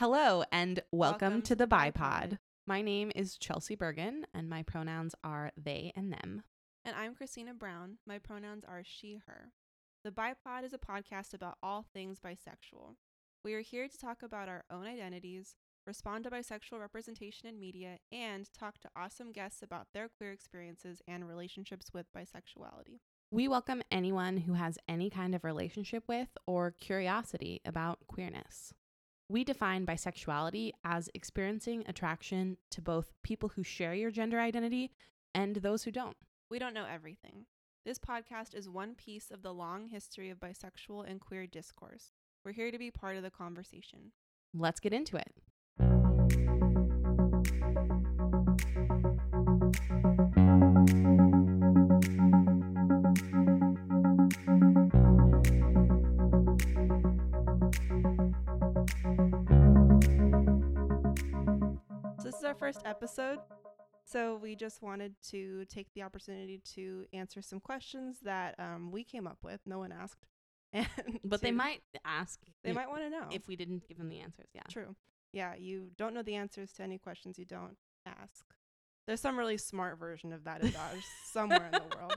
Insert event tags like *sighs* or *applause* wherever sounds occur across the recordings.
Hello and welcome, Welcome to the. Bi Pod. My name is Chelsee Bergen and my pronouns are they and them. And I'm Christina Brown. My pronouns are she, her. The Bi Pod is a podcast about all things bisexual. We are here to talk about our own identities, respond to bisexual representation in media, and talk to awesome guests about their queer experiences and relationships with bisexuality. We welcome anyone who has any kind of relationship with or curiosity about queerness. We define bisexuality as experiencing attraction to both people who share your gender identity and those who don't. We don't know everything. This podcast is one piece of the long history of bisexual and queer discourse. We're here to be part of the conversation. Let's get into it. First episode. So we just wanted to take the opportunity to answer some questions that um, we came up with. No one asked, *laughs* and But they might ask they might want to know if we didn't give them the answers. Yeah. true. Yeah, you don't know the answers to any questions you don't ask. There's some really smart version of that adage *laughs* somewhere in the world.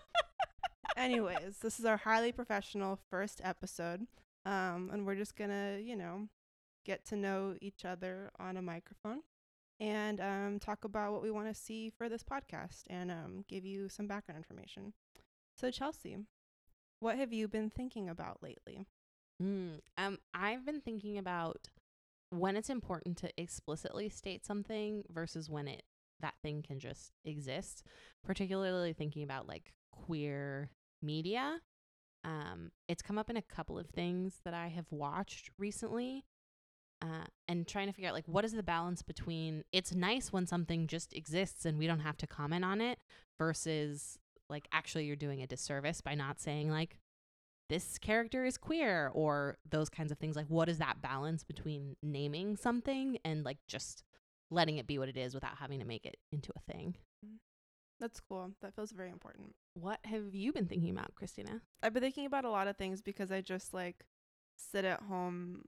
Anyways, this is our highly professional first episode, um, and we're just gonna, you know, get to know each other on a microphone and um, talk about what we want to see for this podcast and um, give you some background information. So, Chelsee, what have you been thinking about lately? Mm, um, I've been thinking about when it's important to explicitly state something versus when it that thing can just exist. Particularly thinking about like queer media. Um, it's come up in a couple of things that I have watched recently. Uh, and trying to figure out like what is the balance between it's nice when something just exists and we don't have to comment on it versus like actually you're doing a disservice by not saying like this character is queer or those kinds of things like what is that balance between naming something and like just letting it be what it is without having to make it into a thing That's cool. That feels very important. what have you been thinking about christina I've been thinking about a lot of things because I just like sit at home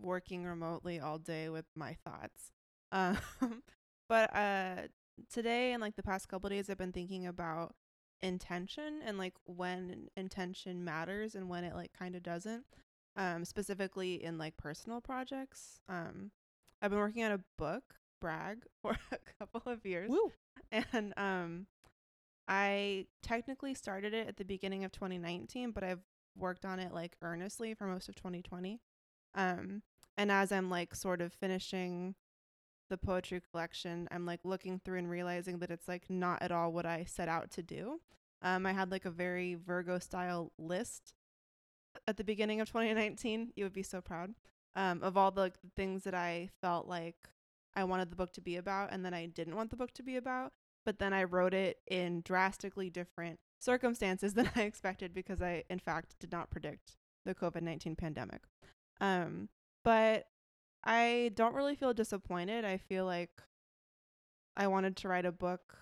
working remotely all day with my thoughts. Um, *laughs* but uh, today and like the past couple days, I've been thinking about intention and like when intention matters and when it like kind of doesn't. Um, specifically in like personal projects. Um, I've been working on a book, brag, *laughs* for a couple of years Woo. and um I technically started it at the beginning of 2019, but I've worked on it like earnestly for most of 2020. Um and as I'm like sort of finishing the poetry collection, I'm like looking through and realizing that it's like not at all what I set out to do. Um I had like a very Virgo style list at the beginning of 2019. You would be so proud. Um of all the like, things that I felt like I wanted the book to be about and then I didn't want the book to be about. But then I wrote it in drastically different circumstances *laughs* than I expected because I, in fact, did not predict the COVID 19 pandemic. Um, but I don't really feel disappointed. I feel like I wanted to write a book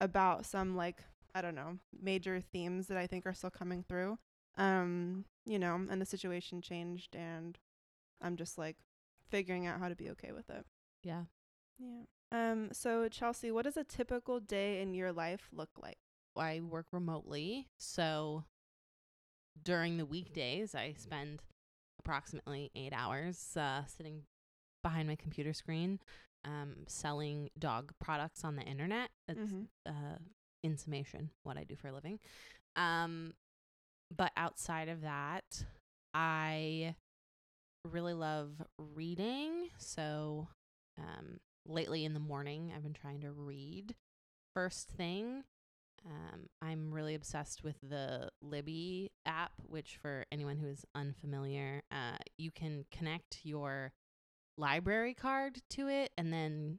about some, like, I don't know, major themes that I think are still coming through. Um, you know, and the situation changed and I'm just like figuring out how to be okay with it. yeah Yeah. Um. So Chelsee, what does a typical day in your life look like? i work remotely so during the weekdays i spend approximately eight hours uh, sitting behind my computer screen um, selling dog products on the internet that's Mhm. uh, in summation what I do for a living. Um, but outside of that, I really love reading. So um, lately in the morning, I've been trying to read first thing. Um, I'm really obsessed with the Libby app, which, for anyone who is unfamiliar, uh, you can connect your library card to it and then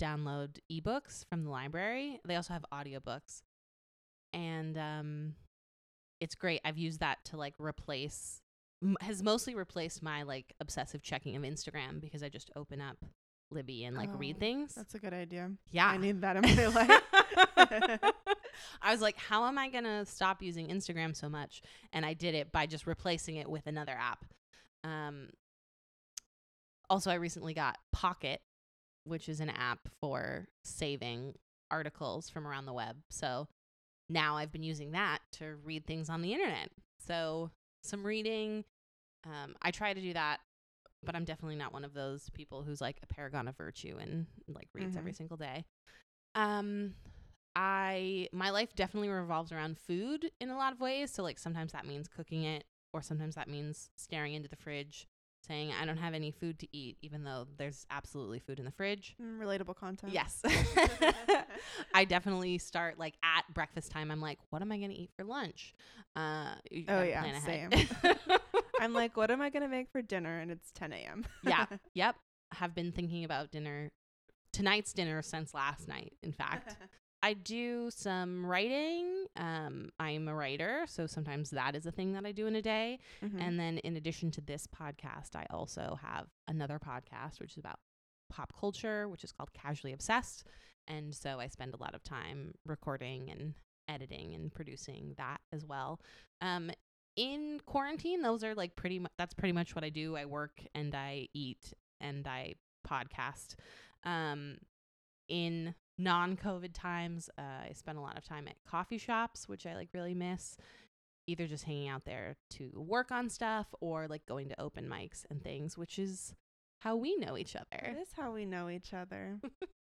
download ebooks from the library. They also have audiobooks. And um it's great. I've used that to like replace m- has mostly replaced my like obsessive checking of Instagram because I just open up Libby and like read Oh, things. That's a good idea. yeah. I need that in my *laughs* life. *laughs* I was like, how am I going to stop using Instagram so much? And I did it by just replacing it with another app. Um, also, I recently got Pocket, which is an app for saving articles from around the web. So now I've been using that to read things on the internet. So some reading. Um, I try to do that, but I'm definitely not one of those people who's like a paragon of virtue and like reads every Mhm. single day. Um, I my life definitely revolves around food in a lot of ways. So like sometimes that means cooking it, or sometimes that means staring into the fridge, saying I don't have any food to eat, even though there's absolutely food in the fridge. Mm, relatable content. Yes. *laughs* *laughs* I definitely start like at breakfast time. I'm like, what am I going to eat for lunch? Uh, Oh, yeah, same. *laughs* I'm like, what am I gonna make for dinner? And it's 10 a.m. yeah. Yep. Have been thinking about dinner, tonight's dinner since last night, in fact. I do some writing. Um, I'm a writer, so sometimes that is a thing that I do in a day. Mhm. And then in addition to this podcast, I also have another podcast which is about pop culture, which is called Casually Obsessed. And so I spend a lot of time recording and editing and producing that as well. Um, in quarantine, those are like pretty much that's pretty much what I do. I work and I eat and I podcast. Um, in non-COVID times, uh, I spend a lot of time at coffee shops, which I like really miss. Either just hanging out there to work on stuff or like going to open mics and things, which is how we know each other. That is how we know each other. *laughs*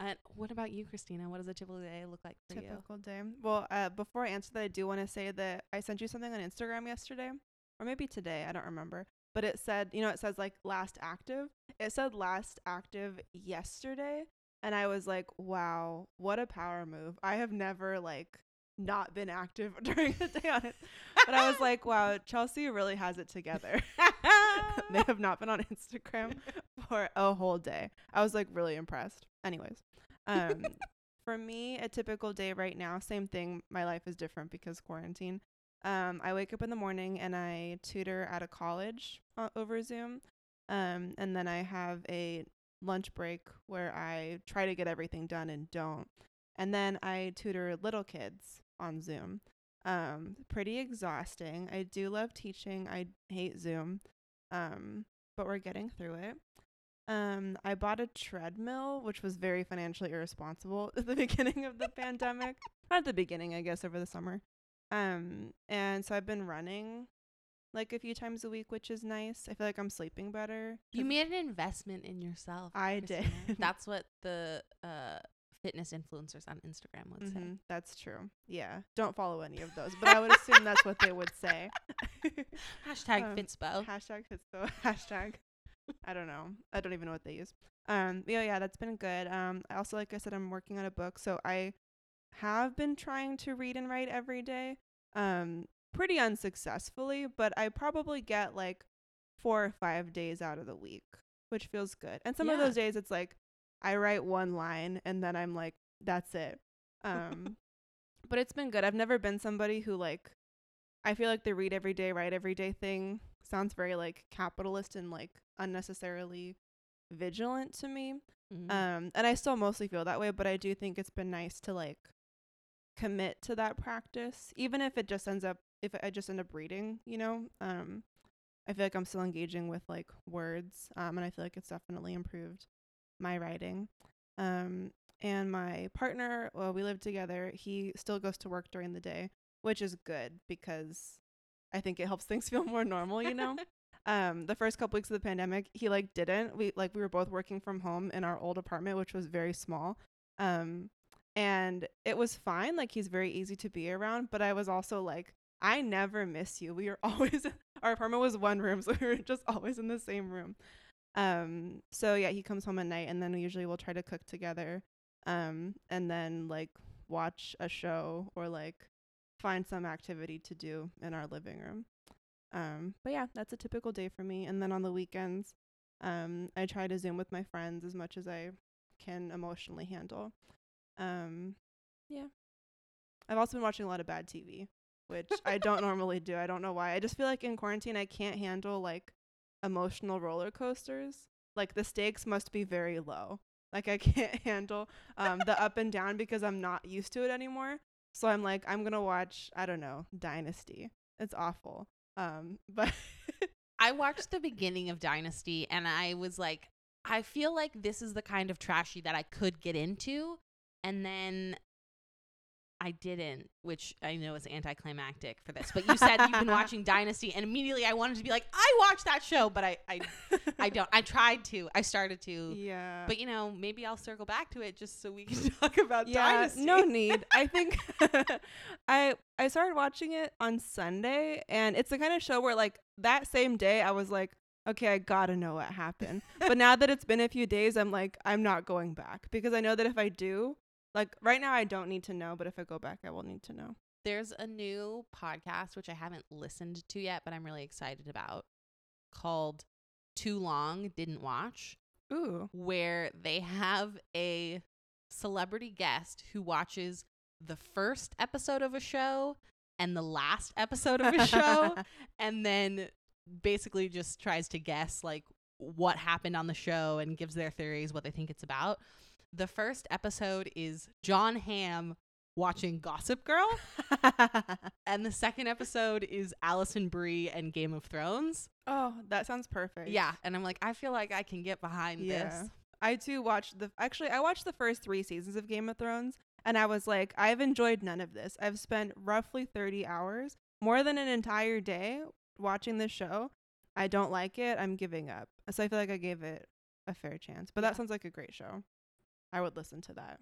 And what about you, Christina? What does a typical day look like for you? Typical day. Well, uh, before I answer that, I do want to say that I sent you something on Instagram yesterday, or maybe today. I don't remember. But it said, you know, it says like last active. It said last active yesterday. And I was like, wow, what a power move. I have never like not been active *laughs* during the day on it. But I was like, wow, Chelsee really has it together. *laughs* they have not been on Instagram for a whole day. I was like really impressed. Anyways, um, *laughs* for me, a typical day right now, same thing. My life is different because quarantine. Um, I wake up in the morning and I tutor at a college uh, over Zoom. Um, and then I have a lunch break where I try to get everything done and don't. And then I tutor little kids on Zoom. Um, pretty exhausting. I do love teaching. I hate Zoom. Um, but we're getting through it. Um, I bought a treadmill, which was very financially irresponsible *laughs* at the beginning of the pandemic. *laughs* Not at the beginning, I guess, over the summer. Um, and so I've been running like a few times a week, which is nice. I feel like I'm sleeping better. You made an investment in yourself. I Christina. did. *laughs* That's what the uh, fitness influencers on Instagram would say. Mhm, that's true. Yeah. Don't follow any of those, but I would assume that's what they would say. *laughs* Hashtag Um, Fitspo. Hashtag Fitspo. *laughs* Hashtag. I don't know. I don't even know what they use. Um. Yeah. Yeah. That's been good. Um. I also, like I said, I'm working on a book, so I have been trying to read and write every day. Um. Pretty unsuccessfully, but I probably get like four or five days out of the week, which feels good. And some of those days, it's like I write one line and then I'm like, that's it. Um. *laughs* but it's been good. I've never been somebody who like I feel like the read every day, write every day thing sounds very like capitalist and like unnecessarily vigilant to me. Mhm. Um and I still mostly feel that way, but I do think it's been nice to like commit to that practice even if it just ends up if I just end up reading, you know. Um I feel like I'm still engaging with like words um and I feel like it's definitely improved my writing. Um and my partner, well, we live together. He still goes to work during the day, which is good because I think it helps *laughs* things feel more normal, you know. *laughs* um, the first couple weeks of the pandemic, he like didn't. We like we were both working from home in our old apartment, which was very small. Um, and it was fine. Like he's very easy to be around, but I was also like, I never miss you. We were *laughs* always our apartment was one room, so we were just always in the same room. Um, so yeah, he comes home at night, and then we usually we'll try to cook together um and then like watch a show or like find some activity to do in our living room. Um but yeah that's a typical day for me. And then on the weekends um i try to zoom with my friends as much as i can emotionally handle. Um yeah. I've also been watching a lot of bad tv which i don't normally do i don't know why i just feel like in quarantine i can't handle like emotional roller coasters like the stakes must be very low like I *laughs* can't handle um the up and down because I'm not used to it anymore. So I'm like I'm to watch I don't know, Dynasty. It's awful. Um *laughs* but I watched the beginning of Dynasty and I was like, I feel like this is the kind of trashy that I could get into. And then I didn't, which I know is anticlimactic for this. But you said you've been *laughs* watching Dynasty, and immediately I wanted to be like, I watched that show, but I, I, I don't. I tried to. I started to. Yeah. But you know, maybe I'll circle back to it just so we can *laughs* talk about yeah, Dynasty. no need. I *laughs* think I I started watching it on Sunday and it's the kind of show where like that same day I was like, okay, I got to know what happened. but now that it's been a few days, I'm like I'm not going back because I know that if I do, like right now I don't need to know, but if I go back I will need to know. There's a new podcast which I haven't listened to yet, but I'm really excited about called Too Long Didn't Watch, Ooh. where they have a celebrity guest who watches the first episode of a show and the last episode of a show *laughs* and then basically just tries to guess like what happened on the show and gives their theories what they think it's about. The first episode is Jon Hamm watching Gossip Girl *laughs* and the second episode is Alison Brie and Game of Thrones. oh, that sounds perfect. Yeah, and I'm like I feel like I can get behind Yeah. this. I too watched the actually I watched the first 3 seasons of Game of Thrones and I was like I've enjoyed none of this. I've spent roughly 30 hours, more than an entire day watching this show. I don't like it. I'm giving up. So I feel like I gave it a fair chance. But Yeah. that sounds like a great show. I would listen to that.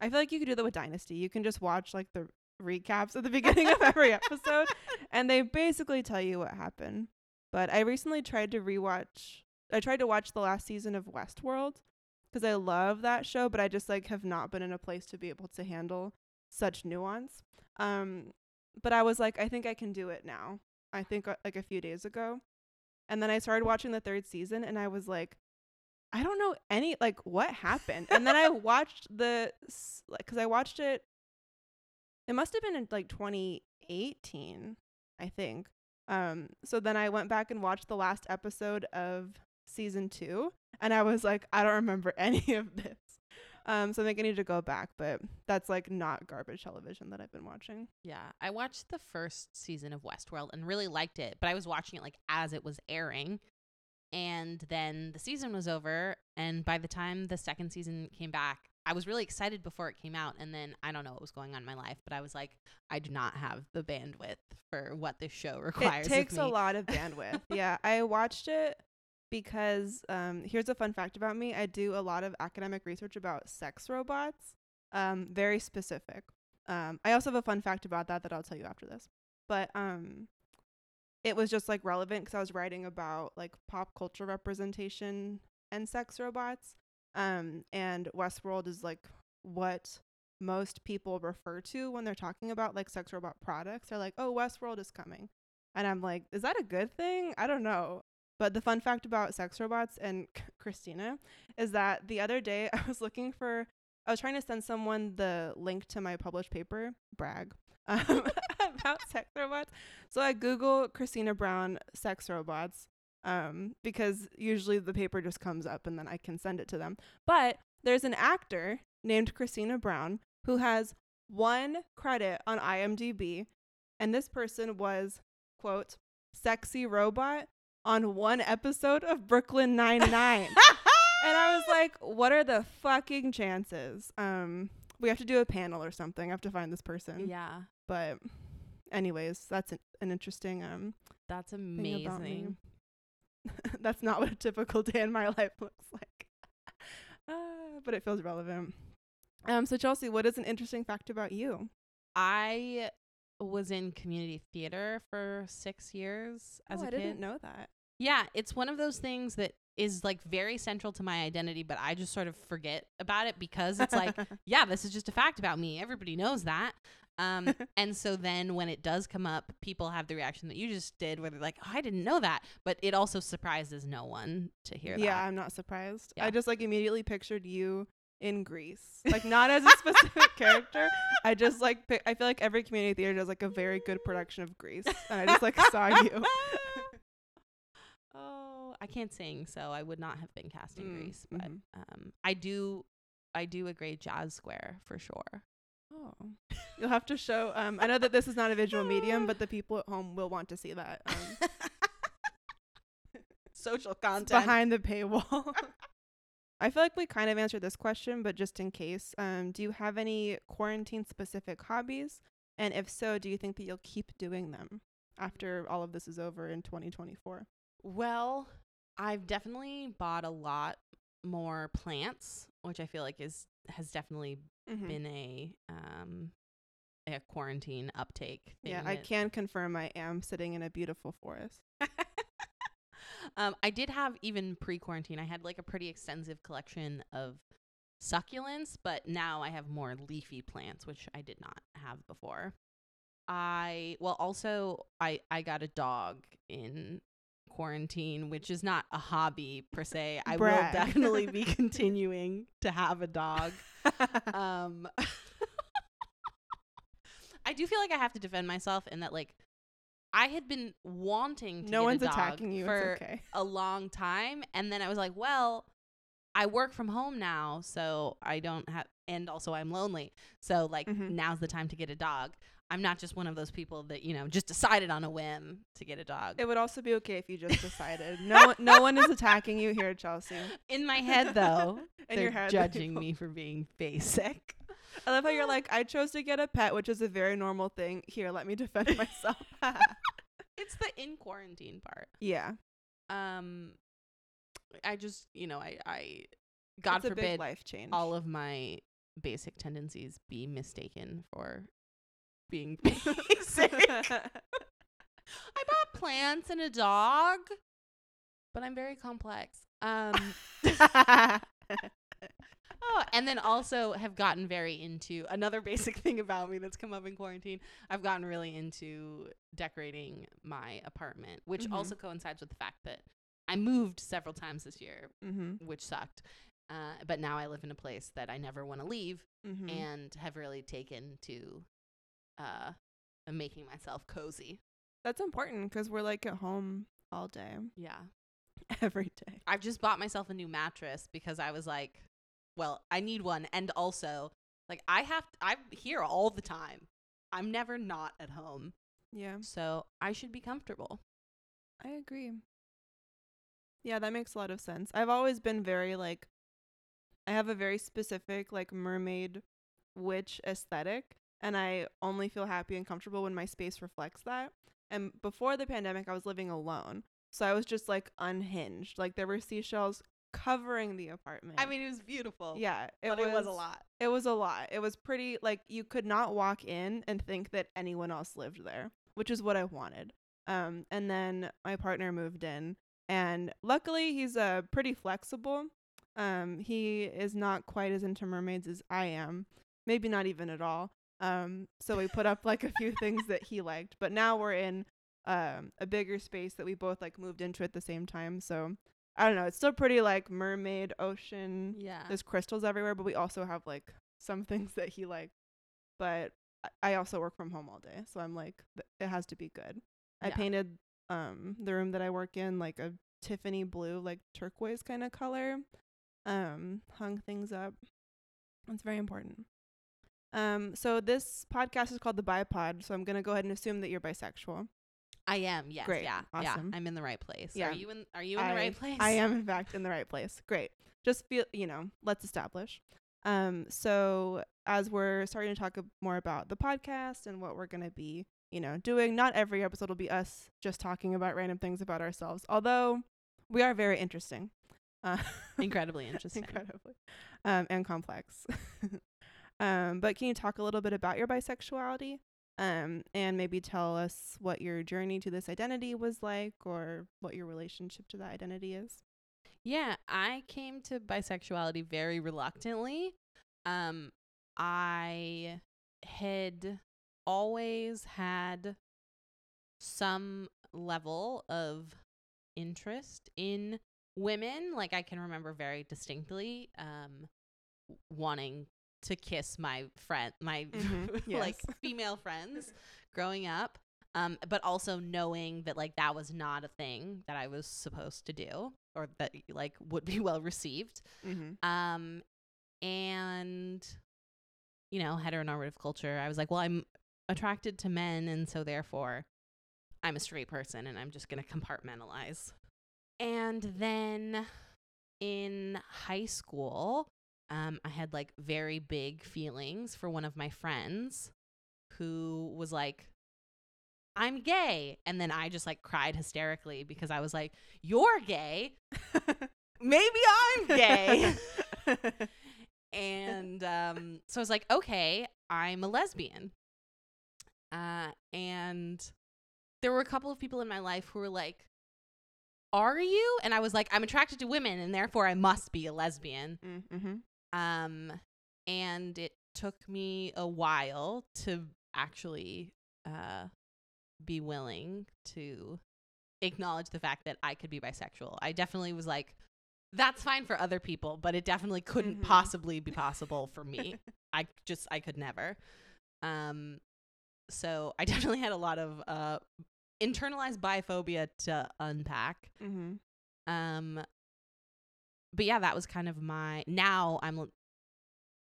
I feel like you could do that with Dynasty. You can just watch like the recaps at the beginning of every *laughs* episode and they basically tell you what happened. But I recently tried to rewatch I tried to watch the last season of Westworld because I love that show, but I just like have not been in a place to be able to handle such nuance. Um but I was like I think I can do it now. I think uh, like a few days ago. And then I started watching the third season and I was like I don't know any like what happened. and then I *laughs* watched the s- like cuz I watched it it must have been in like 2018, I think. Um, so then I went back and watched the last episode of season two, and I was like, I don't remember *laughs* any of this. Um, so I think I need to go back, but that's like not garbage television that I've been watching. Yeah, I watched the first season of Westworld and really liked it, but I was watching it like as it was airing. And then the season was over, and by the time the second season came back, I was really excited before it came out. And then I don't know what was going on in my life, but I was like, I do not have the bandwidth for what this show requires. It takes a lot of *laughs* bandwidth. yeah, I watched it because um, here's a fun fact about me: I do a lot of academic research about sex robots, um, very specific. Um, I also have a fun fact about that that I'll tell you after this. But um, it was just like relevant because I was writing about like pop culture representation and sex robots. Um, and Westworld is like what most people refer to when they're talking about like sex robot products. They're like, "Oh, Westworld is coming," and I'm like, "Is that a good thing? I don't know." But the fun fact about sex robots and *laughs* Christina is that the other day *laughs* I was looking for, I was trying to send someone the link to my published paper, brag, *laughs* um, about sex robots. So I Google Christina Brown sex robots um, because usually the paper just comes up and then I can send it to them. But there's an actor named Christina Brown who has one credit on IMDb, and this person was, quote, sexy robot on one episode of Brooklyn Nine-Nine. *laughs* and I was like, what are the fucking chances? Um, we have to do a panel or something. I have to find this person. yeah, But anyways, that's an, an interesting um that's thing about me. amazing. *laughs* that's not what a typical day in my *laughs* life looks like. Uh, but it feels relevant. Um, so Chelsee, what is an interesting fact about you? I was in community theater for six years as oh, a I kid. didn't know that. Yeah, it's one of those things that is like very central to my identity, but I just sort of forget about it because it's like, *laughs* yeah, this is just a fact about me. Everybody knows that. Um, *laughs* and so then when it does come up, people have the reaction that you just did, where they're like, "Oh, I didn't know that," but it also surprises no one to hear yeah, that. Yeah, I'm not surprised. Yeah. I just like immediately pictured you in Grease, like not as a specific character. I just like pi- I feel like every community theater does like a very good production of Grease, and I just like saw you. *laughs* oh, I can't sing, so I would not have been cast in Mm, Grease, but mhm. um, I do, I do a great jazz square for sure. Oh, you'll have to show. Um, I know that this is not a visual medium, but the *laughs* people at home will want to see that. Um, *laughs* social content. behind the paywall. I feel like we kind of answered this question, but just in case, um, do you have any quarantine specific hobbies? And if so, do you think that you'll keep doing them after all of this is over in 2024? Well, I've definitely bought a lot more plants, which I feel like is has definitely Mhm. been a um a quarantine uptake. Yeah, I can confirm I am sitting in a beautiful forest. *laughs* um, I did have even pre-quarantine. I had like a pretty extensive collection of succulents, but now I have more leafy plants, which I did not have before. I well, also I I got a dog in quarantine, which is not a hobby per se. I will definitely be *laughs* continuing to have a dog. *laughs* Um, *laughs* I do feel like I have to defend myself in that like I had been wanting to no get one's a dog attacking you. for okay. a long time and then I was like, well, I work from home now, so I don't have and also I'm lonely. So like Mhm. now's the time to get a dog. I'm not just one of those people that, you know, just decided on a whim to get a dog. It would also be okay if you just *laughs* decided. no, no one is attacking you here, Chelsee. In my head though, *laughs* In they're your head, judging me for being basic. I love how you're like, I chose to get a pet, which is a very normal thing. Here, let me defend *laughs* myself. It's the in quarantine part. yeah, Um I just, you know, I I God it's forbid life change. all of my basic tendencies be mistaken for being *laughs* basic. *laughs* I bought plants and a dog, but I'm very complex. Um oh, and then also have gotten very into another *laughs* basic thing about me that's come up in quarantine. I've gotten really into decorating my apartment, which Mhm. also coincides with the fact that I moved several times this year, mm-hmm. which sucked. Uh, but now I live in a place that I never want to leave Mm-hmm. and have really taken to uh, making myself cozy. That's important because we're like at home all day, Yeah. *laughs* every day. I've just bought myself a new mattress because I was like, well, I need one. And also, like, I have, I'm here all the time. I'm never not at home. Yeah, So I should be comfortable. I agree. Yeah, that makes a lot of sense. I've always been very like, I have a very specific like mermaid witch aesthetic, and I only feel happy and comfortable when my space reflects that. And before the pandemic, I was living alone, so I was just like unhinged. Like there were seashells covering the apartment. I mean, it was beautiful. yeah, it but was, it was a lot. It was a lot. It was pretty like you could not walk in and think that anyone else lived there, which is what I wanted. Um, and then my partner moved in, and luckily he's uh pretty flexible. Um, he is not quite as into mermaids as I am, maybe not even at all. Um, so we put up like a few things that he liked, but now we're in um a bigger space that we both like moved into at the same time. So I don't know. It's still pretty like mermaid ocean Yeah. there's crystals everywhere, but we also have like some *laughs* things that he liked. But I- also work from home all day, so I'm like, it has to be good. I painted um the room that I work in like a Tiffany blue, like turquoise kind of color. Um, hung things up. It's very important. Um, so this podcast is called the Bi Pod, so I'm gonna go ahead and assume that you're bisexual. I am. Yes. Great. Yeah. Awesome. Yeah. I'm in the right place. Yeah. Are you in? Are you in I- the right place? I am in fact in the right place. Great. Just feel, you know, let's establish. Um so as we're starting to talk more about the podcast and what we're going to be, you know, doing, not every episode will be us just talking about random things about ourselves, although we are very interesting. Uh, *laughs* Incredibly interesting. incredibly. Um and complex. *laughs* um but can you talk a little bit about your bisexuality? Um and maybe tell us what your journey to this identity was like or what your relationship to that identity is. Yeah, I came to bisexuality very reluctantly. Um, I had always had some level of interest in women. Like I can remember very distinctly um, wanting to kiss my friend, my *laughs* Mhm, like *laughs* female friends growing up. Um, but also knowing that like that was not a thing that I was supposed to do or that like would be *laughs* well received. Mm-hmm. Um, and you know, heteronormative culture. I was like, well, I'm attracted to men, and so therefore, I'm a straight person, and I'm just gonna compartmentalize. And then in high school, um, I had like very big feelings for one of my friends who was like, I'm gay. And then I just like cried hysterically because I was like, You're gay. *laughs* Maybe I'm gay. *laughs* and um, so I was like, Okay, I'm a lesbian. Uh, and there were a couple of people in my life who were like, Are you? And I was like, I'm attracted to women and therefore I must be a lesbian. mm-hmm. Um, and it took me a while to actually uh, be willing to acknowledge the fact that I could be bisexual. I definitely was like, that's fine for other people, but it definitely couldn't Mhm. possibly be possible for me. *laughs* I just, I could never. Um, so I *laughs* definitely had a lot of uh, internalized biphobia to unpack. mm-hmm. Um, but yeah, that was kind of my. Now I'm.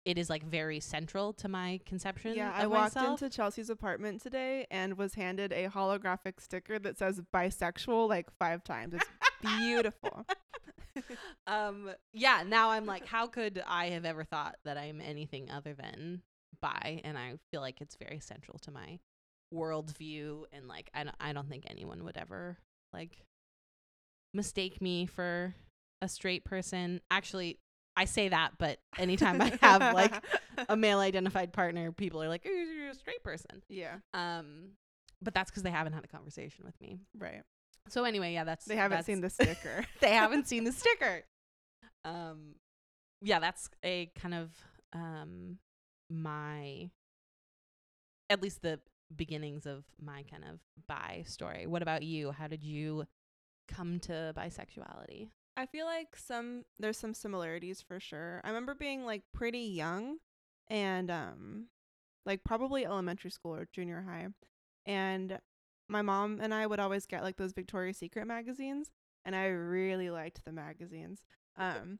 It is like very central to my conception. Yeah, I walked myself. into Chelsee's apartment today and was handed a holographic sticker that says bisexual like five times. It's beautiful. *laughs* um yeah now i'm like how could i have ever thought that i'm anything other than bi and i feel like it's very central to my worldview and like i don't, I don't think anyone would ever like mistake me for a straight person actually i say that but anytime i have like a *laughs* male identified partner people are like "Oh, you're a straight person yeah, um but that's because they haven't had a conversation with me right. so anyway yeah that's They haven't that's- seen the *laughs* sticker. they *laughs* haven't seen the sticker. Um, yeah, that's a kind of um my, at least the beginnings of my kind of bi story. What about you? How did you come to bisexuality? I feel like some there's some similarities for sure. I remember being like pretty young and um like probably elementary school or junior high. And my mom and I would always get like those Victoria's Secret magazines and I really liked the magazines. Um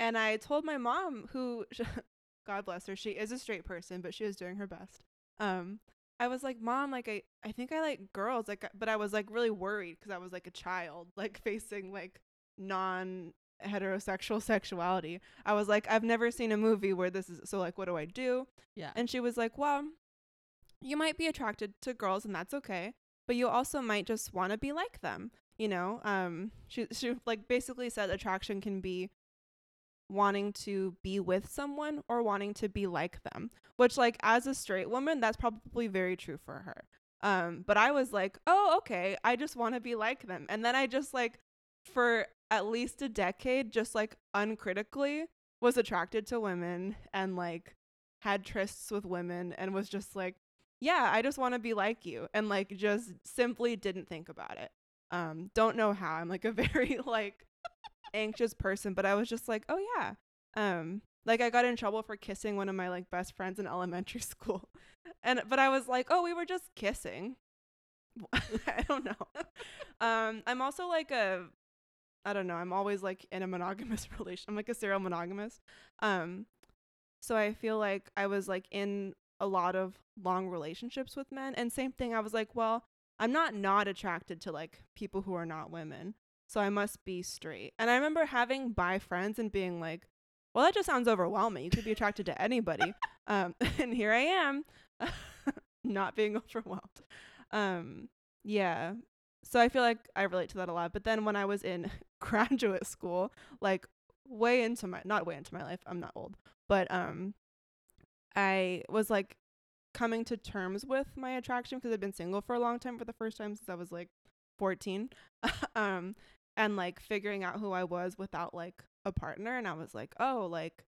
and I told my mom who *laughs* God bless her, she is a straight person, but she was doing her best. Um I was like, "Mom, like I I think I like girls." Like but I was like really worried cuz I was like a child like *laughs* facing like non heterosexual sexuality. I was like, I've never seen a movie where this is so like what do I do? Yeah. And she was like, Well, you might be attracted to girls and that's okay, but you also might just want to be like them. You know? Um she she like basically said attraction can be wanting to be with someone or wanting to be like them. Which like as a straight woman, that's probably very true for her. Um, but I was like, oh, okay, I just want to be like them. And then I just like for at least a decade, just like uncritically was attracted to women and like had trysts with women and was just like, yeah, I just want to be like you. And like just simply didn't think about it. Um, don't know how. I'm like a *laughs* very like anxious person, but I was just like, oh yeah. Um, like I got in trouble for kissing one of my like best friends in *laughs* elementary school. And but I was like, oh, we were just kissing. *laughs* I don't know. Um, I'm also like a I don't know. I'm always like in a monogamous *laughs* relation. I'm like a serial monogamous. Um, so I feel like I was like in a lot of long relationships with men, and same thing. I was like, well, I'm not not attracted to like people who are not women, so I must be straight. And I remember having bi friends and being like, well, that just sounds overwhelming. You could be attracted to anybody. *laughs* Um, *laughs* and here I am, not being overwhelmed. Um, yeah. So I feel like I relate to that a lot. But then when I was in *laughs* graduate school, like way into my not way into my life, I'm not old, but um I was like coming to terms with my attraction because I've been single for a long time for the first time since I was like 14. *laughs* um and like figuring out who I was without like a partner and I was like, "Oh, like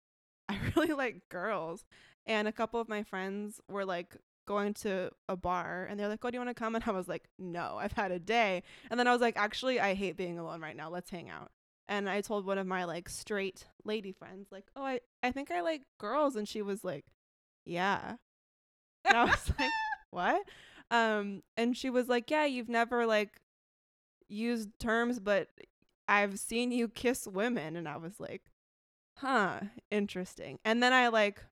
I *laughs* really like girls." And a couple of my friends were like going to a bar and they're like, "Oh, do you want to come?" *laughs* And I was like, "No, I've had a day." And then I was like, "Actually, I hate being alone right now. Let's hang out." And I told one of my like straight lady friends like, "Oh, I I think I like girls." And she was like, "Yeah." And I was *laughs* like, "What?" Um and she was like, "Yeah, you've never like used terms, but I've seen you kiss women." And I was like, "Huh, interesting." And then I like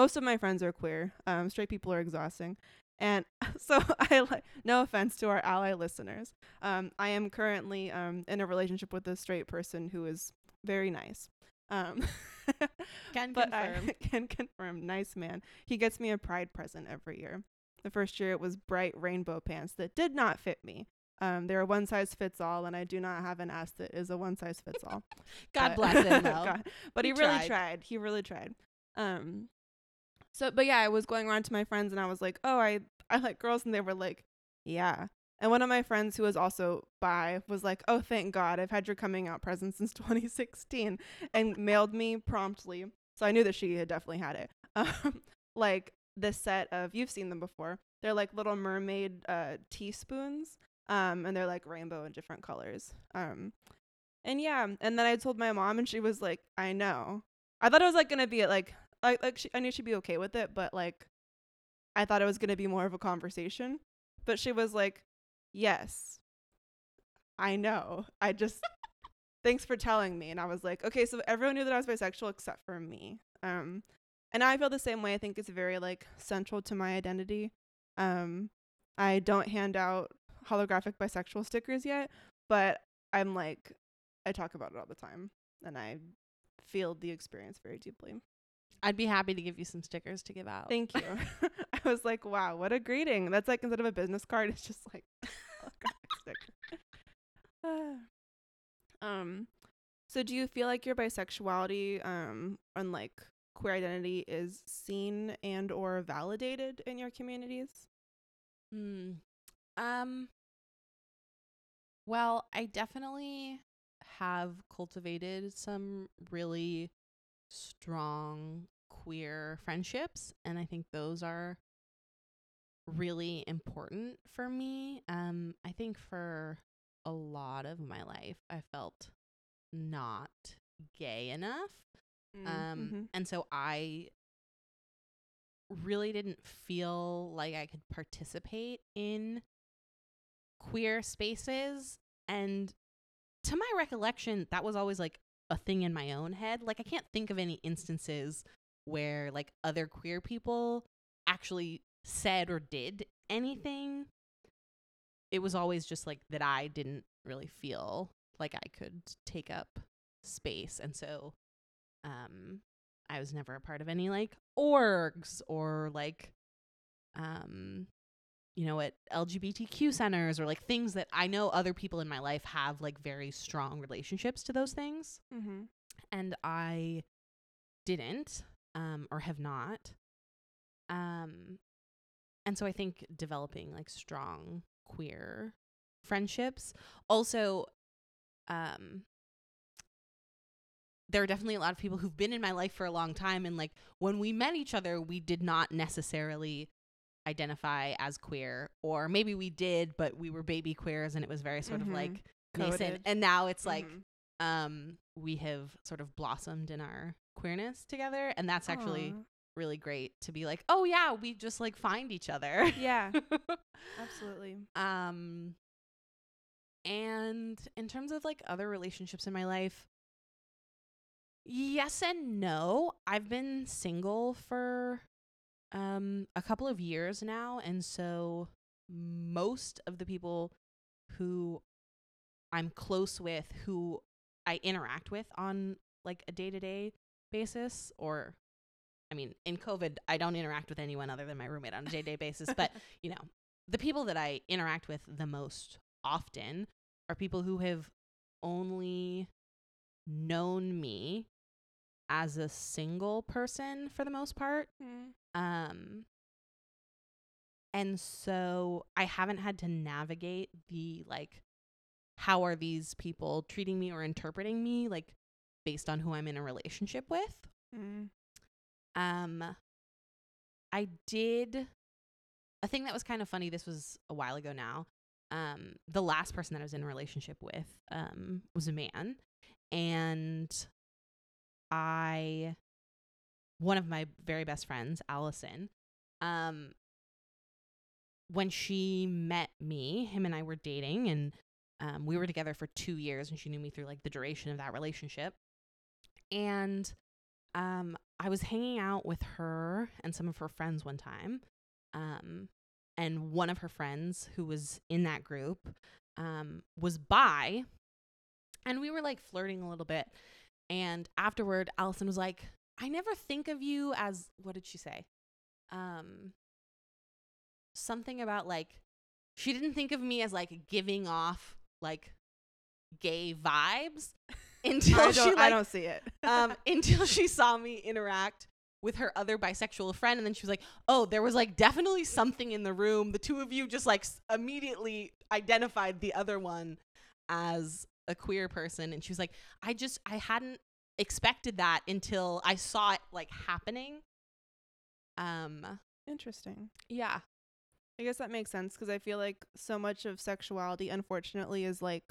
most of my friends are queer. Um straight people are exhausting. And *laughs* so I like no offense to our ally listeners. Um, I am currently um in a relationship with a straight person who is very nice. Um, *laughs* Can but confirm. I *laughs* can confirm, nice man. He gets me a pride present every year. The first year it was bright rainbow pants that did not fit me. Um, they were one size fits all, and I do not have an ass that is a one size fits all. God but- bless him, though. God- but he, He really tried. tried. He really tried. Um, so, but yeah, I was going around to my friends, and I was like, "Oh, I I like girls," and they were like, "Yeah." And one of my friends who was also bi was like, "Oh, thank God, I've had your coming out present since *laughs* 2016," and mailed me promptly. So I knew that she had definitely had it. *laughs* Um, like this set of you've seen them before. They're like little mermaid uh, teaspoons, um, and they're like rainbow in different colors. Um, and yeah, and then I told my mom, and she was like, "I know." I thought it was like gonna be like, like, like she, I knew she'd be okay with it, but like, I thought it was gonna be more of a conversation. But she was like, "Yes, I know. I just *laughs* thanks for telling me." And I was like, "Okay, so everyone knew that I was bisexual except for me." Um, and I feel the same way. I think it's very like central to my identity. Um, I don't hand out holographic bisexual stickers yet, but I'm like, I talk about it all the time, and I feel the experience very deeply. I'd be happy to give you some stickers to give out. Thank you. *laughs* *laughs* I was like, wow, what a greeting. That's like instead of a business card, it's just like *laughs* sticker. *sighs* um, so do you feel like your bisexuality, um, and like queer identity is seen and or validated in your communities? Hmm. Um. Well, I definitely have cultivated some really strong queer friendships, and I think those are really important for me. Um, I think for a lot of my life, I felt not gay enough. Um, mhm. and so I really didn't feel like I could participate in queer spaces. And to my recollection, that was always like a thing in my own head. Like, I can't think of any instances where like other queer people actually said or did anything. It was always just like that I didn't really feel like I could take up space. And so um I was never a part of any like orgs or like um you know at LGBTQ centers or like things that I know other people in my life have like very strong relationships to those things. Mhm. and I didn't um or have not. Um and so I think developing like strong queer friendships. Also um there are definitely a lot of people who've been in my life for a long time and like when we met each other we did not necessarily identify as queer or maybe we did but we were baby queers and it was very sort Mhm. of like nascent Coded. and now it's like Mhm. um we have sort of blossomed in our queerness together and that's actually Aw. really great to be like oh yeah we just like find each other yeah, *laughs* absolutely. um and in terms of like other relationships in my life yes and no i've been single for um a couple of years now and so most of the people who i'm close with who i interact with on like a day-to-day basis or i mean in covid i don't interact with anyone other than my roommate on a day-to-day basis but *laughs* you know the people that i interact with the most often are people who have only known me as a single person for the most part Mm. um and so i haven't had to navigate the like how are these people treating me or interpreting me like based on who i'm in a relationship with Mm. um i did a thing that was kind of funny this was a while ago now um the last person that i was in a relationship with um was a man and i one of my very best friends allison um when she met me him and i were dating and um, we were together for two years and she knew me through like the duration of that relationship and um i was hanging out with her and some of her friends one time um and one of her friends who was in that group um, was bi, and we were like flirting a little bit. And afterward, Allison was like, "I never think of you as what did she say? Um, something about like she didn't think of me as like giving off like gay vibes *laughs* until I she don't, like I don't see it. *laughs* um, until she saw me interact with her other bisexual friend and then she was like oh there was like definitely something in the room the two of you just like s- immediately identified the other one as a queer person and she was like i just i hadn't expected that until i saw it like happening um Interesting. yeah I guess that makes sense because I feel like so much of sexuality, unfortunately, is like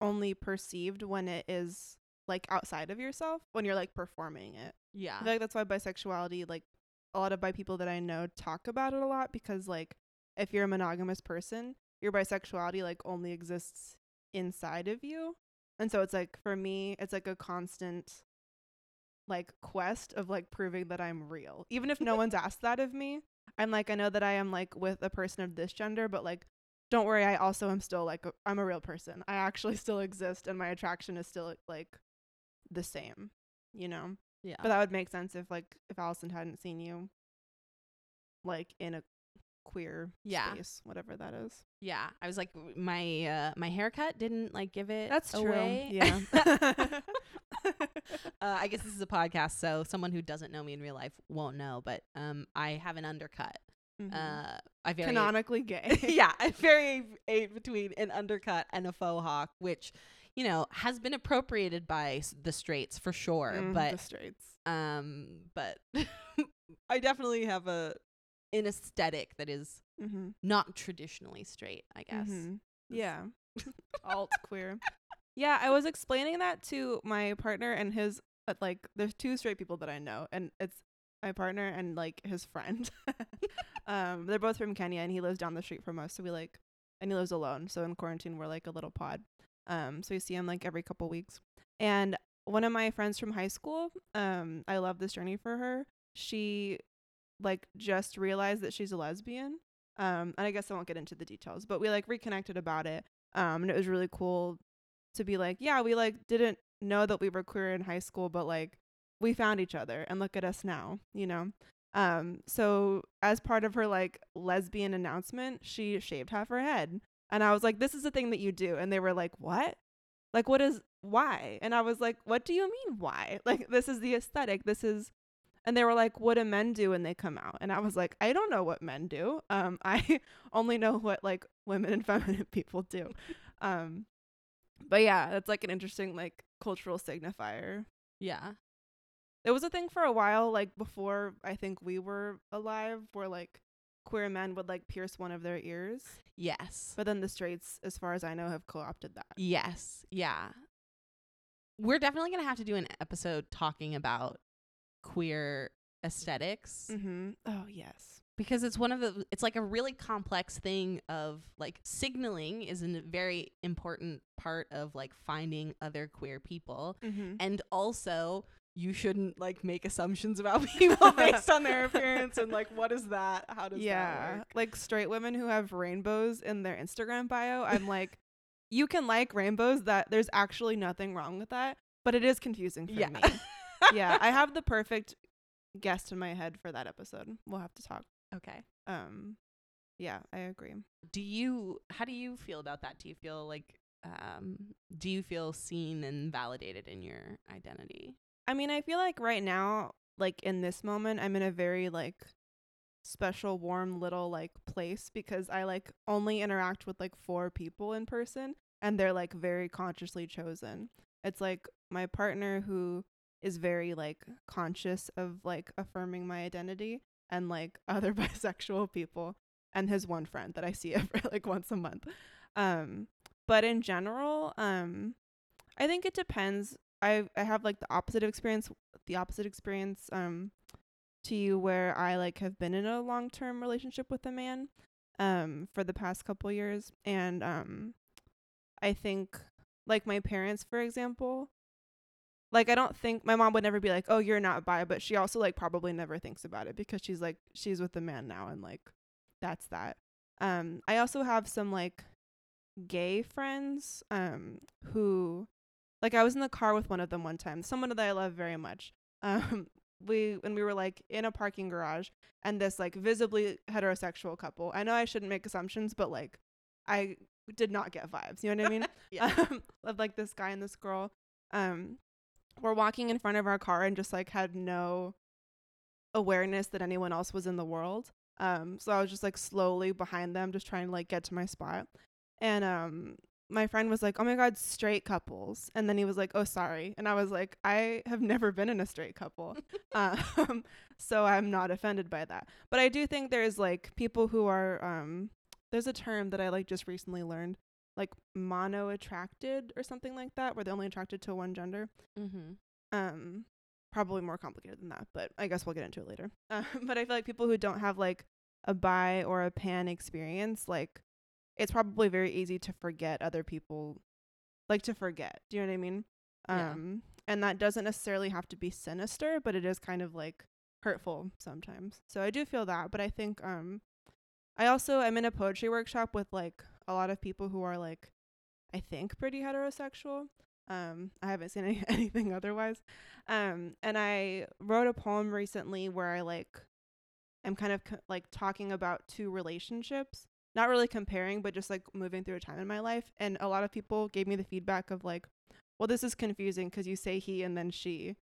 only perceived when it is like outside of yourself, when you're like performing it. yeah I feel like that's why bisexuality, like a lot of bi people that I know talk about it a lot because like if you're a monogamous person, your bisexuality like only exists inside of you. And so it's like for me, it's like a constant like quest of like proving that I'm real. Even if no *laughs* one's asked that of me, I'm like I know that I am like with a person of this gender, but like don't worry, I also am still like a, I'm a real person. I actually *laughs* still exist and my attraction is still like the same, you know. yeah But that would make sense if like if Allison hadn't seen you like in a queer Yeah. space, whatever that is. yeah i was like my uh my haircut didn't like give it That's true. away. Yeah. *laughs* uh, I guess this is a podcast, so someone who doesn't know me in real life won't know. But um, I have an undercut. Mhm. Uh, I vary. Canonically gay. *laughs* yeah, I very a- between an undercut and a faux hawk, which you know has been appropriated by the straights for sure. Mm, but the straights. um, but *laughs* I definitely have a an aesthetic that is Mm-hmm. not traditionally straight. I guess. Mhm. Yeah. *laughs* Alt queer. Yeah, I was explaining that to my partner and his uh, like there's two straight people that I know and it's my partner and like his friend. *laughs* um they're both from Kenya and he lives down the street from us so we like and he lives alone. So in quarantine we're like a little pod. Um so we see him like every couple weeks. And one of my friends from high school, um I love this journey for her. She like just realized that she's a lesbian um and i guess i won't get into the details but we like reconnected about it um and it was really cool to be like yeah we like didn't know that we were queer in high school but like we found each other and look at us now you know? Um so as part of her like lesbian announcement she shaved half her head and i was like this is the thing that you do and they were like what? Like what is why? And i was like what do you mean why? *laughs* Like this is the aesthetic this is and they were like what do men do when they come out and i was like i don't know what men do um *laughs* i only know what like women and feminine *laughs* people do um but yeah that's like an interesting like cultural signifier Yeah. it was a thing for a while like before i think we were alive where like queer men would like pierce one of their ears Yes. but then the straights as far as i know have co-opted that Yes. Yeah. We're definitely going to have to do an episode talking about queer aesthetics. Mm-hmm. oh yes. Because it's one of the it's like a really complex thing of like signaling is a very important part of like finding other queer people. Mm-hmm. and also you shouldn't like make assumptions about *laughs* *laughs* people based on their appearance and like what is that? How does that yeah work? Like straight women who have rainbows in their instagram bio i'm like *laughs* you can like rainbows that there's actually nothing wrong with that but it is confusing for yeah. me yeah i have the perfect guest in my head for that episode. We'll have to talk. Okay. Um yeah i agree. Do you how do you feel about that? Do you feel like um do you feel seen and validated in your identity? I mean i feel like right now like in this moment i'm in a very like special warm little like place because i like only interact with like four people in person and they're like very consciously chosen. It's like my partner who is very like conscious of like affirming my identity and like *laughs* other bisexual people and his one friend that I see *laughs* every like once a month. Um but in general, um I think it depends. I I have like the opposite experience the opposite experience um to you where I like have been in a long-term relationship with a man um for the past couple years and um I think like my parents for example like I don't think my mom would never be like, "Oh, you're not bi," but she also like probably never thinks about it because she's like she's with the man now and like that's that. Um, I also have some like gay friends um who like I was in the car with one of them one time, someone that I love very much. *laughs* Um we when we were like in a parking garage and this like visibly heterosexual couple. I know I shouldn't make assumptions, but like I did not get vibes. You know what I mean? *laughs* Yeah. *laughs* Um, of like this guy and this girl. Um were walking in front of our car and just like had no awareness that anyone else was in the world. Um, so I was just like slowly behind them, just trying to like get to my spot. And um, my friend was like, "Oh my god, straight couples," and then he was like, "Oh, sorry," and I was like, "I have never been in a straight couple, *laughs* um, *laughs* so I'm not offended by that." But I do think there's like people who are um, there's a term that I like just recently learned, like mono attracted or something like that, where they're only attracted to one gender Mm-hmm. um probably more complicated than that but i guess we'll get into it later um, *laughs* but i feel like people who don't have like a bi or a pan experience like it's probably very easy to forget other people like to forget do you know what i mean Yeah. um and that doesn't necessarily have to be sinister but it is kind of like hurtful sometimes so i do feel that but i think um i also i'm in a poetry workshop with like a lot of people who are like i think pretty heterosexual um, I haven't seen any, *laughs* anything otherwise. Um, and I wrote a poem recently where I like, I'm kind of co- like talking about two relationships, not really comparing, but just like moving through a time in my life. And a lot of people gave me the feedback of like, well, this is confusing because you say he and then she.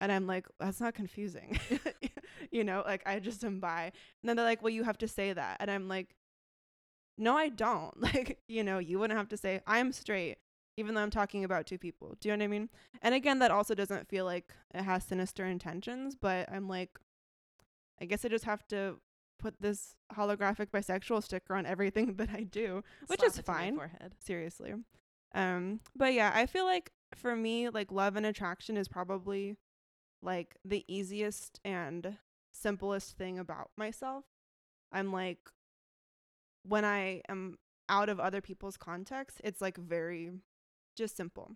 And I'm like, that's not confusing. *laughs* you know, like I just am bi. And then they're like, well, you have to say that. And I'm like, no, I don't. *laughs* Like, you know, you wouldn't have to say, I'm straight even though I'm talking about two people. Do you know what I mean? And again, that also doesn't feel like it has sinister intentions, but I'm like, I guess I just have to put this holographic bisexual sticker on everything *laughs* that I do, which Slap is it to my fine. Seriously. Um, but yeah, I feel like for me, like love and attraction is probably like the easiest and simplest thing about myself. I'm like, when I am out of other people's context, it's like very just simple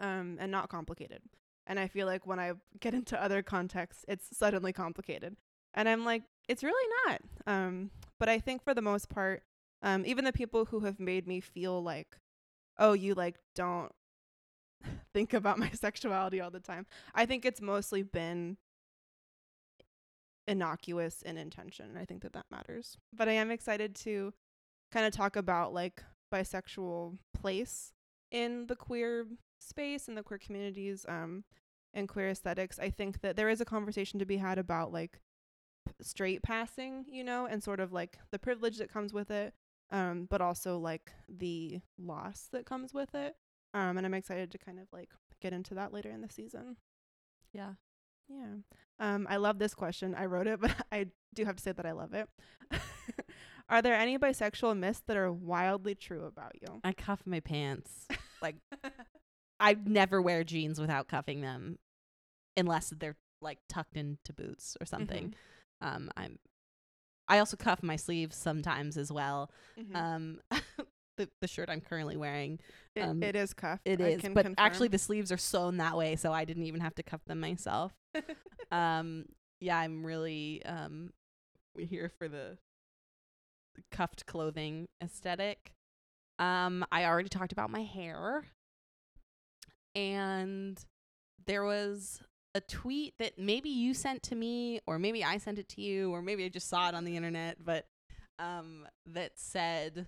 um, and not complicated. And I feel like when I get into other contexts, it's suddenly complicated. And I'm like, it's really not. Um, but I think for the most part, um, even the people who have made me feel like, oh, you like don't *laughs* think about my sexuality all the time, I think it's mostly been innocuous in intention. And I think that that matters. But I am excited to kind of talk about like bisexual place in the queer space and the queer communities um and queer aesthetics i think that there is a conversation to be had about like straight passing you know and sort of like the privilege that comes with it um but also like the loss that comes with it um and i'm excited to kind of like get into that later in the season Yeah. yeah um i love this question i wrote it *laughs* but i do have to say that i love it *laughs* are there any bisexual myths that are wildly true about you I cuff my pants. *laughs* Like I never wear jeans without cuffing them, unless they're like tucked into boots or something. Mm-hmm. Um, I'm. I also cuff my sleeves sometimes as well. Mhm. Um, the the shirt I'm currently wearing, It- um, it is cuffed. it I is, can but actually the sleeves are sewn that way, so I didn't even have to cuff them myself. *laughs* um, yeah, I'm really um we're here for the cuffed clothing aesthetic. Um, I already talked about my hair, and there was a tweet that maybe you sent to me, or maybe I sent it to you, or maybe I just saw it on the internet, but um, that said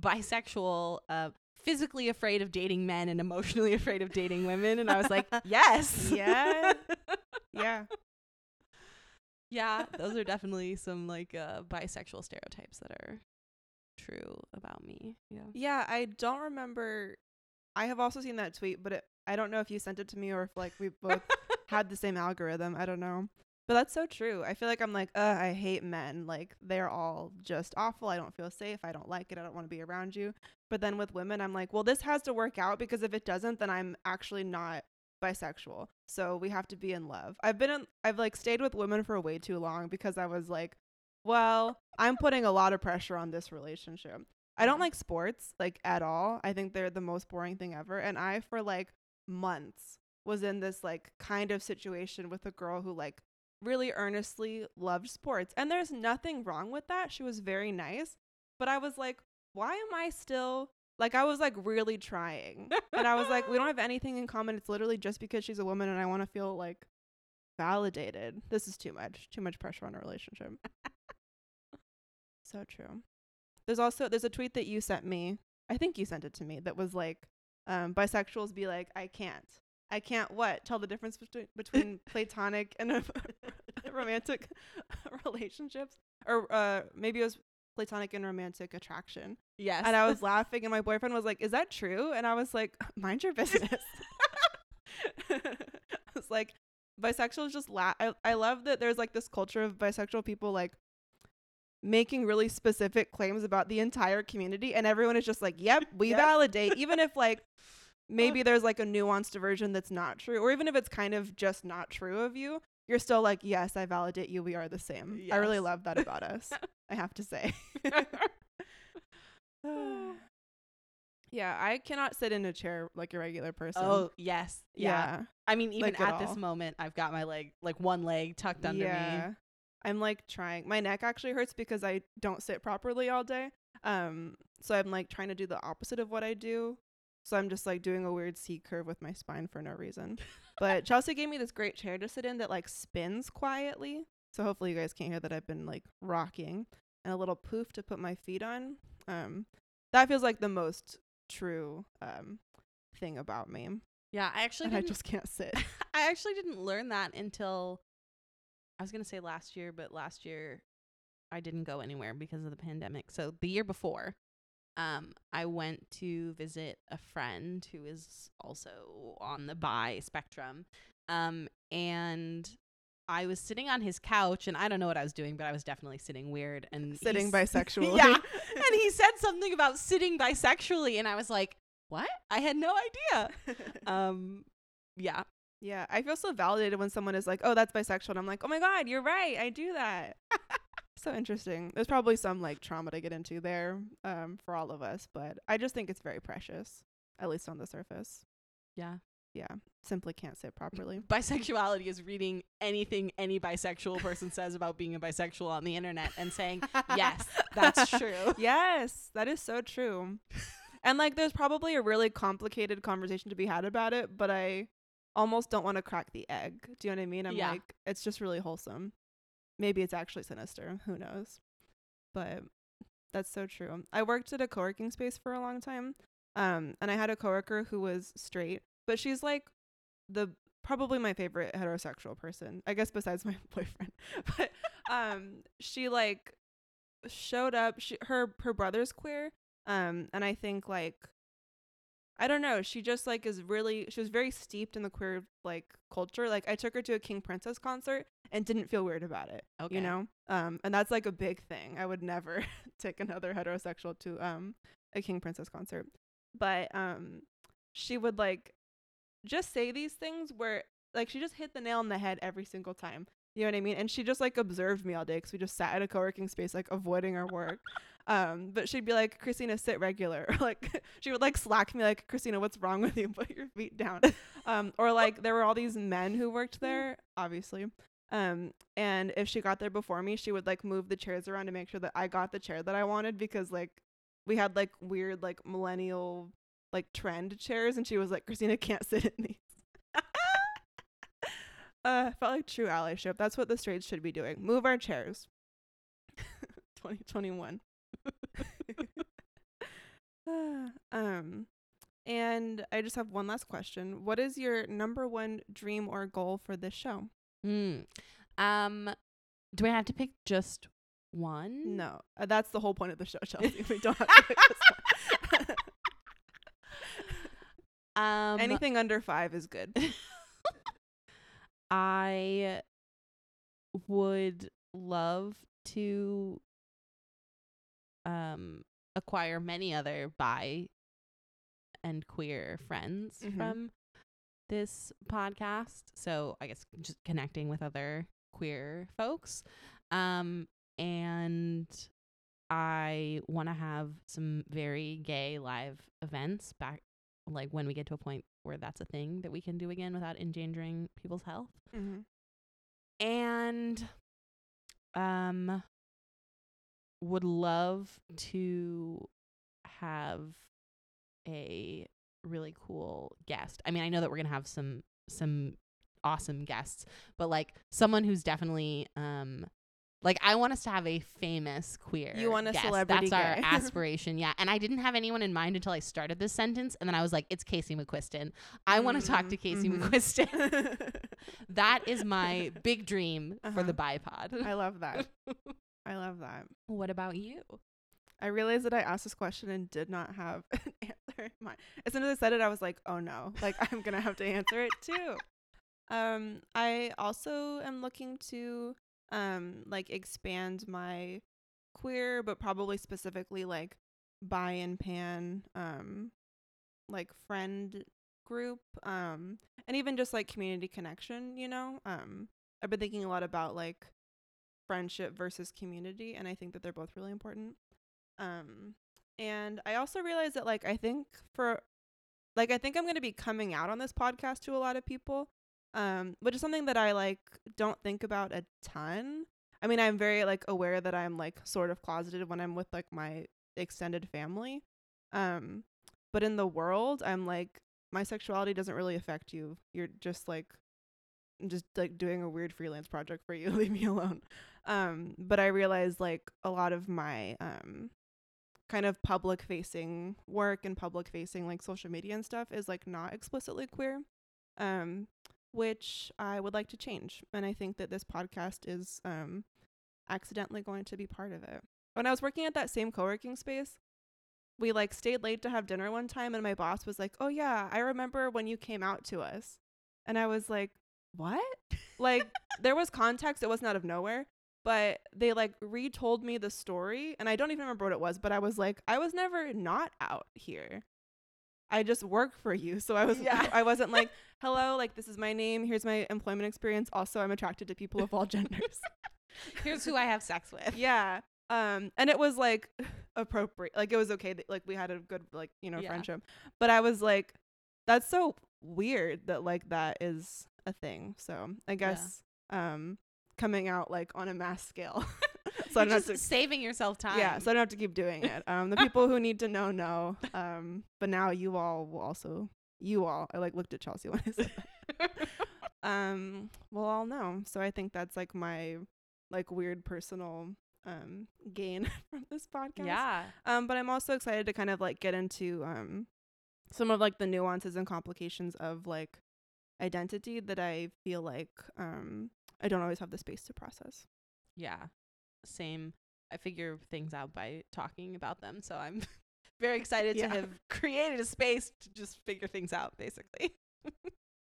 bisexual, uh, physically afraid of dating men and emotionally *laughs* afraid of dating women, and I was like, *laughs* yes, Yeah. *laughs* yeah. yeah, those are definitely some like uh, bisexual stereotypes that are true about me. Yeah. Yeah, I don't remember. I have also seen that tweet, but it, I don't know if you sent it to me or if like we both had the same algorithm. I don't know. But that's so true. I feel like I'm like, uh, I hate men. Like they're all just awful. I don't feel safe. I don't like it. I don't want to be around you. But then with women, I'm like, well, this has to work out because if it doesn't, then I'm actually not bisexual. So we have to be in love. I've been in, I've like stayed with women for way too long because I was like, well, I'm putting a lot of pressure on this relationship. I don't Mhm. like sports like at all. I think they're the most boring thing ever. And I for like months was in this like kind of situation with a girl who like really earnestly loved sports. And there's nothing wrong with that. She was very nice. But I was like, why am I still like I was like really trying. and I was like, we don't have anything in common. It's literally just because she's a woman and I want to feel like validated. This is too much. Too much pressure on a relationship. so true. There's also there's a tweet that you sent me. I think you sent it to me that was like um bisexuals be like I can't. I can't what? Tell the difference between between *laughs* platonic and a *laughs* romantic *laughs* relationships or uh maybe it was platonic and romantic attraction. Yes. And I was laughing and my boyfriend was like, "Is that true?" And I was like, "Mind your business." I was like, bisexuals just laugh. I, I love that there's like this culture of bisexual people like making really specific claims about the entire community and everyone is just like, "Yep, we Yep. validate." even if like maybe there's like a nuanced version that's not true or even if it's kind of just not true of you, you're still like, "Yes, I validate you. We are the same." I really love that about us. *laughs* I have to say. *sighs* *sighs* yeah, I cannot sit in a chair like a regular person. oh yes. Yeah. yeah. I mean, even Like at at this moment, I've got my leg, like one leg tucked under yeah. me. I'm like trying. My neck actually hurts because I don't sit properly all day. Um, so I'm like trying to do the opposite of what I do. So I'm just like doing a weird C curve with my spine for no reason. but *laughs* Chelsee gave me this great chair to sit in that like spins quietly. So hopefully you guys can't hear that I've been like rocking and a little poof to put my feet on. Um, that feels like the most true um thing about me. Yeah, I actually And I just can't sit. *laughs* I actually didn't learn that until I was gonna say last year, but last year I didn't go anywhere because of the pandemic. So the year before, um, I went to visit a friend who is also on the bi spectrum. Um, and I was sitting on his couch and I don't know what I was doing, but I was definitely sitting weird and Sitting bisexually. *laughs* yeah. And he said something about sitting bisexually and I was like, What? I had no idea. *laughs* Um yeah. Yeah, I feel so validated when someone is like, "Oh, that's bisexual," and I'm like, "Oh my god, you're right. I do that." *laughs* so interesting. There's probably some like trauma to get into there um, for all of us, but I just think it's very precious, at least on the surface. Yeah. Yeah, simply can't sit properly. *laughs* bisexuality is reading anything any bisexual person says about being a bisexual on the internet and saying, yes, that's *laughs* true. yes, that is so true. and like, there's probably a really complicated conversation to be had about it, but I almost don't want to crack the egg. Do you know what I mean? I'm Yeah. like, it's just really wholesome. Maybe it's actually sinister. Who knows? But that's so true. I worked at a co-working space for a long time. Um, and I had a coworker who was straight, but she's like the probably my favorite heterosexual person. I guess besides my *laughs* boyfriend. but um she like showed up she her her brother's queer. Um and I think like I don't know, she just like is really she was very steeped in the queer like culture. Like I took her to a King Princess concert and didn't feel weird about it. Okay. You know? Um and that's like a big thing. I would never *laughs* take another heterosexual to um a King Princess concert. But um she would like just say these things where like she just hit the nail on the head every single time. You know what I mean? And she just like observed me all day because we just sat at a co-working space like avoiding our work. *laughs* um, but she'd be like, "Christina, sit regular." Or, *laughs* like she would like slack me like, "Christina, what's wrong with you? Put your feet down." um, or like there were all these men who worked there, obviously. Um, and if she got there before me, she would like move the chairs around to make sure that I got the chair that I wanted because like we had like weird like millennial like trend chairs and she was like Christina can't sit in these. *laughs* uh felt like true allyship. That's what the straights should be doing. Move our chairs. *laughs* 2021. *laughs* *sighs* um and I just have one last question. What is your number one dream or goal for this show? Mm. Um, do I have to pick just one? No, uh, that's the whole point of the show, Chelsee. *laughs* we don't have to pick this one. *laughs* Um, Anything under five is good. *laughs* I would love to um acquire many other bi and queer friends Mhm. from this podcast. So I guess just connecting with other queer folks. Um and I want to have some very gay live events back like when we get to a point where that's a thing that we can do again without endangering people's health. Mm-hmm. and um would love to have a really cool guest. I mean, I know that we're going to have some some awesome guests, but like someone who's definitely um like I want us to have a famous queer. You want a guest. celebrity That's gay. our *laughs* aspiration. Yeah, and I didn't have anyone in mind until I started this sentence, and then I was like, "It's Casey McQuiston. I want to talk to Casey mhm. McQuiston. *laughs* that is my big dream for the Uh-huh. Bi Pod." I love that. *laughs* I love that. what about you? I realized that I asked this question and did not have an *laughs* answer. As soon as I said it, I was like, oh no, like I'm gonna have to answer it too. Um, I also am looking to um like expand my queer, but probably specifically like bi and pan um like friend group um and even just like community connection, you know? Um I've been thinking a lot about like friendship versus community and I think that they're both really important. Um and I also realized that like I think for like I think I'm going to be coming out on this podcast to a lot of people. Um which is something that I like don't think about a ton. I mean, I'm very like aware that I'm like sort of closeted when I'm with like my extended family. Um but in the world, I'm like my sexuality doesn't really affect you. You're just like I'm just like doing a weird freelance project for you. *laughs* Leave me alone. Um but I realized like a lot of my um kind of public facing work and public facing like social media and stuff is like not explicitly queer. Um which I would like to change. And I think that this podcast is um accidentally going to be part of it. When I was working at that same co-working space, we like stayed late to have dinner one time and my boss was like, "Oh yeah, I remember when you came out to us." And I was like, "What?" like *laughs* there was context, it wasn't out of nowhere, but they like retold me the story and I don't even remember what it was, but I was like, "I was never not out here." I just work for you. So I was Yeah. *laughs* I wasn't like, "Hello, like this is my name, here's my employment experience. Also, I'm attracted to people of all genders." *laughs* Here's who I have sex with. yeah um and it was like *sighs* appropriate like it was okay that like we had a good like you know Yeah. friendship but i was like that's so weird that like that is a thing so i guess um coming out like on a mass scale. *laughs* So i You're don't have just to saving yourself time. yeah so i don't have to keep doing it. *laughs* Um the people who need to know know. Um but now you all will also you all i like looked at chelsee when i said that. *laughs* Um will all know. So i think that's like my like weird personal um gain from this podcast. Yeah. um but i'm also excited to kind of like get into um some of like the nuances and complications of like identity that i feel like um i don't always have the space to process Yeah. Same. I figure things out by talking about them. So I'm *laughs* very excited Yeah. to have *laughs* created a space to just figure things out, basically.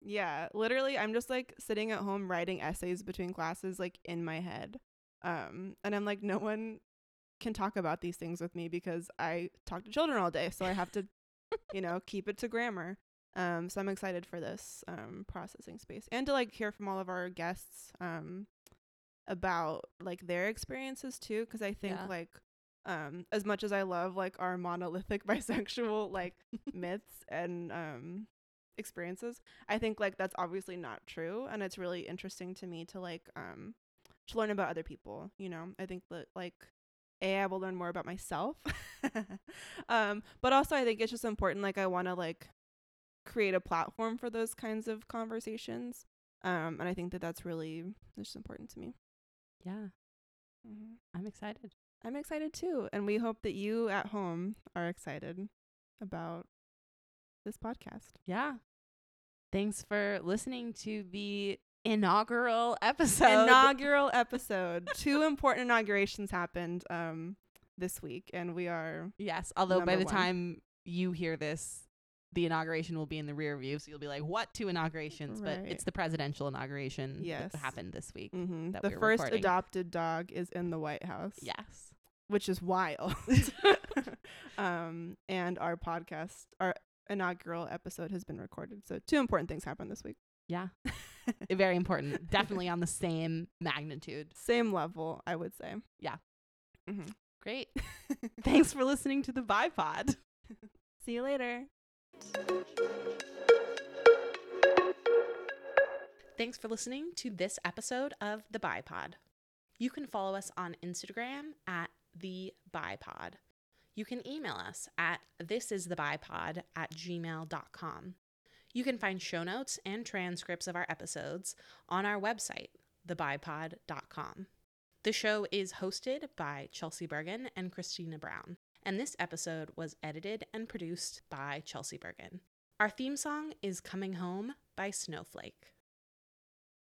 yeah literally i'm just like sitting at home writing essays between classes like in my head um and i'm like no one can talk about these things with me because i talk to children all day so i have to *laughs* you know keep it to grammar um so i'm excited for this um processing space and to like hear from all of our guests um about like their experiences too because i think Yeah. like um as much as i love like our monolithic *laughs* bisexual like *laughs* myths and um experiences i think like that's obviously not true and it's really interesting to me to like um to learn about other people you know i think that like a i will learn more about myself *laughs* um but also i think it's just important like i want to like create a platform for those kinds of conversations um and i think that that's really just important to me Yeah. mm-hmm. I'm excited. i'm excited too and we hope that you at home are excited about this podcast Yeah. Thanks for listening to the inaugural episode. inaugural episode. Two *laughs* important inaugurations happened um this week, and we are yes. Although by the one. time you hear this, the inauguration will be in the rear view. So you'll be like, what two inaugurations? But it's the presidential inauguration Yes. that happened this week. mhm. that the we're first recording. adopted dog is in the White House. Yes. which is wild. *laughs* *laughs* um, and our podcast, our inaugural episode, has been recorded. So two important things happened this week. Yeah. *laughs* Very important. Definitely on the same magnitude. Same level, I would say. Yeah. hmm Great. Thanks for listening to the Bi Pod. See you later. Thanks for listening to this episode of The Bi Pod. You can follow us on Instagram at The Bi Pod. You can email us at thisisthebipod at gmail.com. You can find show notes and transcripts of our episodes on our website, thebipod.com. The show is hosted by Chelsee Bergen and Christina Brown, and this episode was edited and produced by Chelsee Bergen. Our theme song is Coming Home by Snowflake.